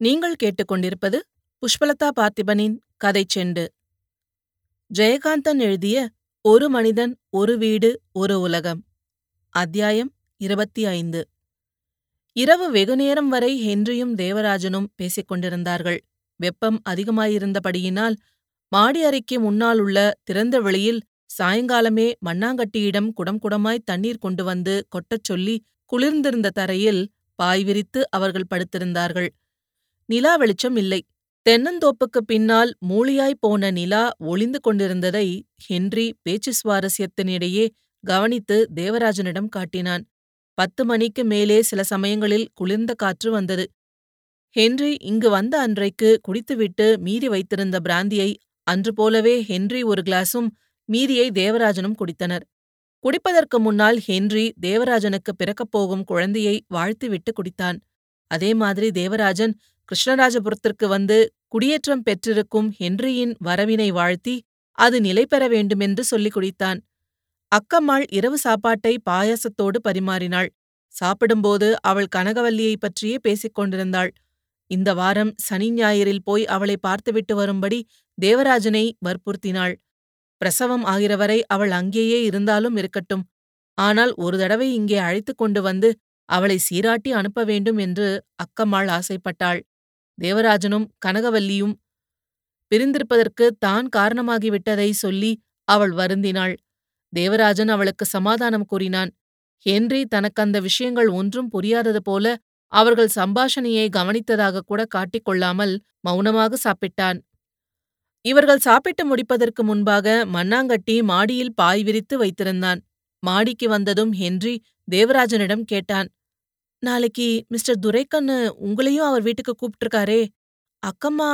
நீங்கள் கேட்டுக்கொண்டிருப்பது புஷ்பலதா பார்த்திபனின் கதை செண்டு. ஜெயகாந்தன் எழுதிய ஒரு மனிதன் ஒரு வீடு ஒரு உலகம் அத்தியாயம் இருபத்தி ஐந்து. இரவு வெகுநேரம் வரை ஹென்ரியும் தேவராஜனும் பேசிக் கொண்டிருந்தார்கள் வெப்பம் அதிகமாயிருந்தபடியினால் மாடி அறைக்கு முன்னால் உள்ள திறந்த வெளியில் சாயங்காலமே மண்ணாங்கட்டியிடம் குடம் குடமாய் தண்ணீர் கொண்டு வந்து கொட்டச் சொல்லி குளிர்ந்திருந்த தரையில் பாய் விரித்து அவர்கள் படுத்திருந்தார்கள். நிலா வெளிச்சம் இல்லை. தென்னந்தோப்புக்குப் பின்னால் மூளியாய்ப் போன நிலா ஒளிந்து கொண்டிருந்ததை ஹென்றி பேச்சு சுவாரஸ்யத்தினிடையே கவனித்து தேவராஜனிடம் காட்டினான். பத்து மணிக்கு மேலே சில சமயங்களில் குளிர்ந்த காற்று வந்தது. ஹென்றி இங்கு வந்த அன்றைக்கு குடித்துவிட்டு மீறி வைத்திருந்த பிராந்தியை அன்று போலவே ஹென்றி ஒரு கிளாஸும் மீதியை தேவராஜனும் குடித்தனர். குடிப்பதற்கு முன்னால் ஹென்றி தேவராஜனுக்கு பிறக்கப் போகும் குழந்தையை வாழ்த்துவிட்டு குடித்தான். அதே மாதிரி தேவராஜன் கிருஷ்ணராஜபுரத்திற்கு வந்து குடியேற்றம் பெற்றிருக்கும் ஹென்ரியின் வரவினை வாழ்த்தி அது நிலை பெற வேண்டுமென்று சொல்லிக் குடித்தான். அக்கம்மாள் இரவு சாப்பாட்டை பாயாசத்தோடு பரிமாறினாள். சாப்பிடும்போது அவள் கனகவல்லியைப் பற்றியே பேசிக் கொண்டிருந்தாள். இந்த வாரம் சனி ஞாயிறில் போய் அவளை பார்த்துவிட்டு வரும்படி தேவராஜனை வற்புறுத்தினாள். பிரசவம் ஆகிறவரை அவள் அங்கேயே இருந்தாலும் இருக்கட்டும். ஆனால் ஒரு தடவை இங்கே அழைத்துக் கொண்டு வந்து அவளை சீராட்டி அனுப்ப வேண்டும் என்று அக்கம்மாள் ஆசைப்பட்டாள். தேவராஜனும் கனகவல்லியும் பிரிந்திருப்பதற்கு தான் காரணமாகிவிட்டதை சொல்லி அவள் வருந்தினாள். தேவராஜன் அவளுக்கு சமாதானம் கூறினான். ஹென்றி தனக்கு அந்த விஷயங்கள் ஒன்றும் புரியாதது போல அவர்கள் சம்பாஷணையை கவனித்ததாக கூட காட்டிக்கொள்ளாமல் மௌனமாக சாப்பிட்டான். இவர்கள் சாப்பிட்டு முடிப்பதற்கு முன்பாக மண்ணாங்கட்டி மாடியில் பாய் விரித்து வைத்திருந்தான். மாடிக்கு வந்ததும் ஹென்றி தேவராஜனிடம் கேட்டான். நாளைக்கு மிஸ்டர் துரைக்கண்ணு உங்களையும் அவர் வீட்டுக்கு கூப்பிட்டிருக்காரே. அக்கம்மா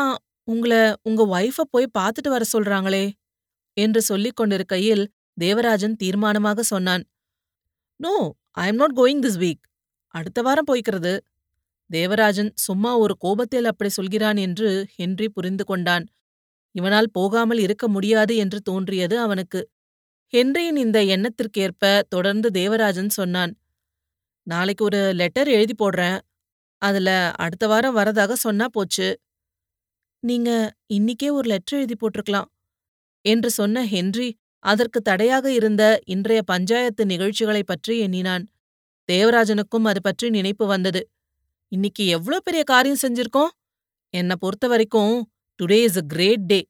உங்கள உங்க ஒய்ஃப போய் பார்த்துட்டு வர சொல்றாங்களே என்று சொல்லிக் கொண்டிருக்கையில் தேவராஜன் தீர்மானமாக சொன்னான். No I am not going this week அடுத்த வாரம் போய்க்கிறது. தேவராஜன் சும்மா ஒரு கோபத்தில் அப்படி சொல்கிறான் என்று ஹென்றி புரிந்து கொண்டான். இவனால் போகாமல் இருக்க முடியாது என்று தோன்றியது அவனுக்கு. ஹென்ரியின் இந்த எண்ணத்திற்கேற்ப தொடர்ந்து தேவராஜன் சொன்னான். நாளைக்கு ஒரு லெட்டர் எழுதி போடுறேன். அதுல அடுத்த வாரம் வரதாக சொன்னா போச்சு. நீங்க இன்னிக்கே ஒரு லெட்டர் எழுதி போட்டிருக்கலாம். என்று சொன்ன ஹென்றி அதற்கு தடையாக இருந்த இன்றைய பஞ்சாயத்து நிகழ்ச்சிகளைப் பற்றி எண்ணினான். தேவராஜனுக்கும் அது பற்றி நினைப்பு வந்தது. இன்னைக்கு எவ்ளோ பெரிய காரியம் செஞ்சிருக்கோம்? என்னை பொறுத்த வரைக்கும் today is a great day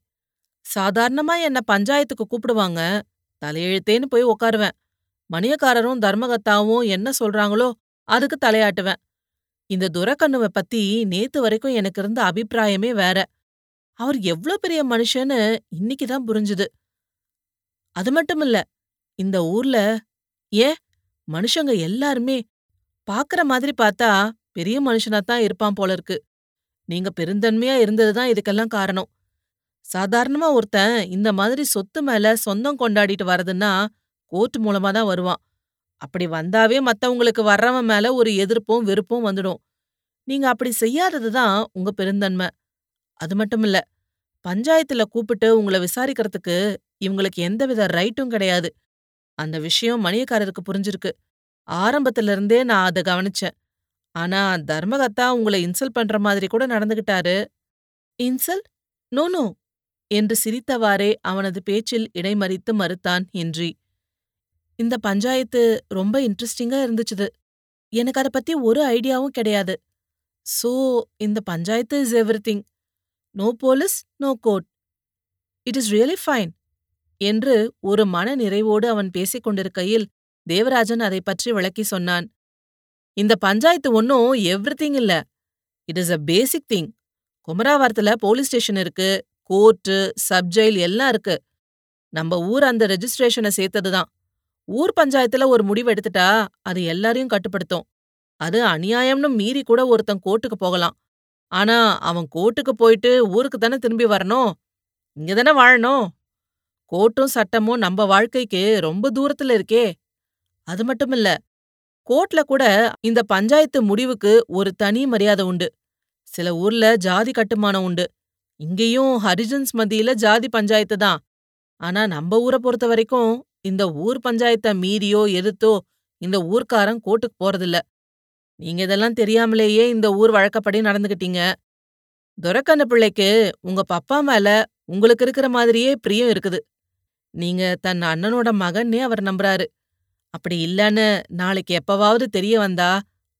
சாதாரணமா என்னை பஞ்சாயத்துக்கு கூப்பிடுவாங்க. தலையெழுத்தேன்னு போய் உக்காருவேன். மணியக்காரரும் தர்மகத்தாவும் என்ன சொல்றாங்களோ அதுக்கு தலையாட்டுவேன். இந்த துரக்கண்ணுவ பத்தி நேத்து வரைக்கும் எனக்கு இருந்த அபிப்பிராயமே வேற. அவர் எவ்ளோ பெரிய மனுஷன்னு இன்னைக்குதான் புரிஞ்சுது. அது மட்டும் இல்ல இந்த ஊர்ல ஏ மனுஷங்க எல்லாருமே பாக்குற மாதிரி பார்த்தா பெரிய மனுஷனாத்தான் இருப்பான் போல இருக்கு. நீங்க பெருந்தன்மையா இருந்ததுதான் இதுக்கெல்லாம் காரணம். சாதாரணமா ஒருத்தன் இந்த மாதிரி சொத்து மேல சொந்தம் கொண்டாடிட்டு வரதுன்னா கோர்ட் மூலமா தான் வருவான். அப்படி வந்தாவே மத்தவங்களுக்கு வர்றவன் மேல ஒரு எதிர்ப்பும் வெறுப்பும் வந்துடும். நீங்க அப்படி செய்யாதது தான் உங்க பெருந்தன்மை. அது மட்டும் இல்ல பஞ்சாயத்துல கூப்பிட்டு உங்களை விசாரிக்கிறதுக்கு இவங்களுக்கு எந்தவித ரைட்டும் கிடையாது. அந்த விஷயம் மணியக்காரருக்கு புரிஞ்சிருக்கு. ஆரம்பத்துல இருந்தே நான் அதை கவனிச்சேன். ஆனா தர்மகத்தா உங்களை இன்சல்ட் பண்ற மாதிரி கூட நடந்துகிட்டாரு. இன்சல்ட்? நோ நோ என்று சிரித்தவாறே அவனது பேச்சில் இடைமறித்து மறுத்தான் ஹென்றி. இந்த பஞ்சாயத்து ரொம்ப இன்ட்ரெஸ்டிங்கா இருந்துச்சுது. எனக்கு அதை பத்தி ஒரு ஐடியாவும் கிடையாது. சோ இந்த panchayat is everything. No police no court. It is really fine என்று ஒரு மன நிறைவோடு அவன் பேசிக் கொண்டிருக்கையில் தேவராஜன் அதை பற்றி விளக்கி சொன்னான். இந்த பஞ்சாயத்து ஒன்னும் எவ்ரிதிங் இல்ல. It is a basic thing. குமராவரத்துல police station இருக்கு. கோர்ட்டு சப்ஜெயில் எல்லாம் இருக்கு. நம்ம ஊர் அந்த ரெஜிஸ்ட்ரேஷனை சேர்த்ததுதான் ஊர் பஞ்சாயத்துல ஒரு முடிவு எடுத்துட்டா அது எல்லாரையும் கட்டுப்படுத்தும். அது அநியாயம்னு மீறி கூட ஒருத்தன் கோர்ட்டுக்கு போகலாம். ஆனா அவன் கோர்ட்டுக்கு போயிட்டு ஊருக்கு தானே திரும்பி வரணும்? இங்க தானே வாழணும்? கோர்ட்டும் சட்டமும் நம்ம வாழ்க்கைக்கு ரொம்ப தூரத்துல இருக்கே. அது மட்டும் இல்ல கோர்ட்ல கூட இந்த பஞ்சாயத்து முடிவுக்கு ஒரு தனி மரியாதை உண்டு. சில ஊர்ல ஜாதி கட்டுமானம் உண்டு. இங்கேயும் ஹரிஜன்ஸ் மத்தியில ஜாதி பஞ்சாயத்து தான். ஆனா நம்ம ஊரை பொறுத்த வரைக்கும் இந்த ஊர் பஞ்சாயத்தை மீறியோ எதிர்த்தோ இந்த ஊர்க்காரன் கோர்ட்டுக்கு போறதில்ல. நீங்க இதெல்லாம் தெரியாமலேயே இந்த ஊர் வழக்கப்படி நடந்துகிட்டீங்க. துரக்கண்ண பிள்ளைக்கு உங்க பப்பா மேல உங்களுக்கு இருக்கிற மாதிரியே பிரியம் இருக்குது. நீங்க தன் அண்ணனோட மகன்னே அவர் நம்புறாரு. அப்படி இல்லன்னு நாளைக்கு எப்பவாவது தெரிய வந்தா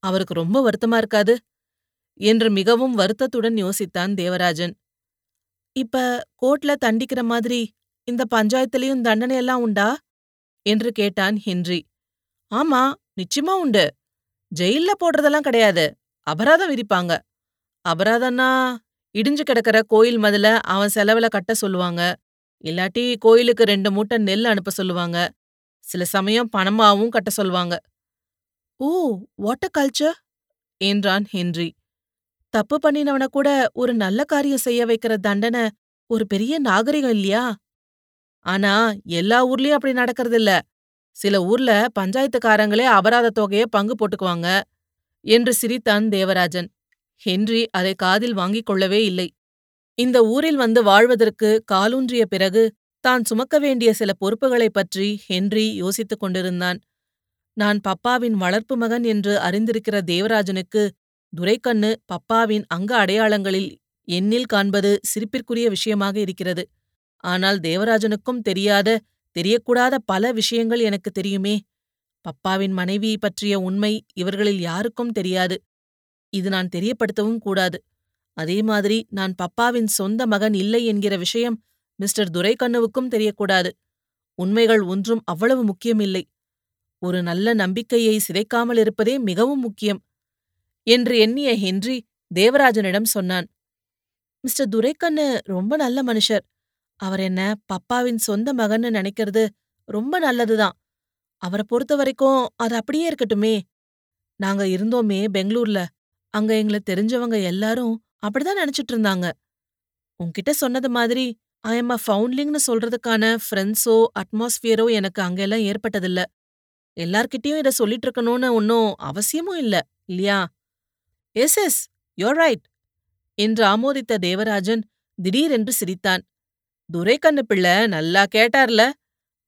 அவருக்கு ரொம்ப வருத்தமா இருக்காது? என்று மிகவும் வருத்தத்துடன் யோசித்தான் தேவராஜன். இப்ப கோர்ட்ல தண்டிக்கிற மாதிரி இந்த பஞ்சாயத்துலயும் தண்டனை எல்லாம் உண்டா? என்று கேட்டான் ஹென்றி. ஆமா நிச்சயமா உண்டு. ஜெயில்ல போடுறதெல்லாம் கிடையாது. அபராதம் விதிப்பாங்க. அபராதம்னா இடிஞ்சு கிடக்கிற கோயில் மதுல அவன் செலவுல கட்ட சொல்லுவாங்க. இல்லாட்டி கோயிலுக்கு ரெண்டு மூட்டை நெல் அனுப்ப சொல்லுவாங்க. சில சமயம் பணமாவும் கட்ட சொல்லுவாங்க. ஓ வாட் அ கல்ச்சர் என்றான் ஹென்றி. தப்பு பண்ணினவன கூட ஒரு நல்ல காரியம் செய்ய வைக்கிற தண்டனை ஒரு பெரிய நாகரிகம் இல்லையா? ஆனா எல்லா ஊர்லயும் அப்படி நடக்கிறது இல்ல. சில ஊர்ல பஞ்சாயத்துக்காரங்களே அபராத தொகையை பங்கு போட்டுக்குவாங்க என்று சிரித்தான் தேவராஜன். ஹென்றி அதை காதில் வாங்கிக் கொள்ளவே இல்லை. இந்த ஊரில் வந்து வாழ்வதற்கு காலூன்றிய பிறகு தான் சுமக்க வேண்டிய சில பொறுப்புகளைப் பற்றி ஹென்றி யோசித்துக் கொண்டிருந்தான். நான் பப்பாவின் வளர்ப்பு மகன் என்று அறிந்திருக்கிற தேவராஜனுக்கு துரைக்கண்ணு பப்பாவின் அங்க அடையாளங்களில் எண்ணில் காண்பது சிரிப்பிற்குரிய விஷயமாக இருக்கிறது. ஆனால் தேவராஜனுக்கும் தெரியாத தெரியக்கூடாத பல விஷயங்கள் எனக்கு தெரியுமே. பப்பாவின் மனைவியை பற்றிய உண்மை இவர்களில் யாருக்கும் தெரியாது. இது நான் தெரியப்படுத்தவும் கூடாது. அதே மாதிரி நான் பப்பாவின் சொந்த மகன் இல்லை என்கிற விஷயம் மிஸ்டர் துரைக்கண்ணுவுக்கும் தெரியக்கூடாது. உண்மைகள் ஒன்றும் அவ்வளவு முக்கியமில்லை. ஒரு நல்ல நம்பிக்கையை சிதைக்காமல் இருப்பதே மிகவும் முக்கியம் என்று எண்ணிய ஹென்றி தேவராஜனிடம் சொன்னான். மிஸ்டர் துரைக்கண்ணு ரொம்ப நல்ல மனுஷர். அவர் என்ன பப்பாவின் சொந்த மகன்னு நினைக்கிறது ரொம்ப நல்லதுதான். அவரை பொறுத்த வரைக்கும் அது அப்படியே இருக்கட்டுமே. நாங்க இருந்தோமே பெங்களூர்ல. அங்க எங்களை தெரிஞ்சவங்க எல்லாரும் அப்படிதான் நினைச்சிட்டு இருந்தாங்க. உன்கிட்ட சொன்னது மாதிரி ஐ எம் அ ஃபவுண்ட்லிங்னு சொல்றதுக்கான ஃப்ரெண்ட்ஸோ அட்மாஸ்பியரோ எனக்கு அங்கெல்லாம் ஏற்பட்டதில்ல. எல்லார்கிட்டயும் இத சொல்லிட்டு இருக்கணும்னு ஒன்னும் அவசியமும் இல்ல இல்லையா? எஸ் எஸ் யோர் ரைட் என்று ஆமோதித்த தேவராஜன் திடீரென்று சிரித்தான். துரைக்கண்ணு பிள்ளை நல்லா கேட்டார்ல.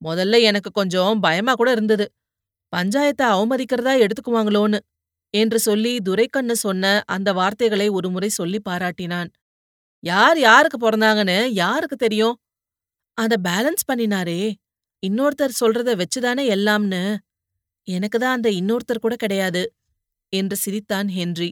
முதல்ல எனக்கு கொஞ்சம் பயமா கூட இருந்தது. பஞ்சாயத்தை அவமதிக்கிறதா எடுத்துக்குவாங்களோன்னு என்று சொல்லி துரைக்கண்ணு சொன்ன அந்த வார்த்தைகளை ஒருமுறை சொல்லி பாராட்டினான். யார் யாருக்கு பிறந்தாங்கன்னு யாருக்கு தெரியும்? அத பேலன்ஸ் பண்ணினாரே. இன்னொருத்தர் சொல்றத வச்சுதானே எல்லாம்னு. எனக்கு தான் அந்த இன்னொருத்தர் கூட கிடையாது என்று சிரித்தான் ஹென்றி.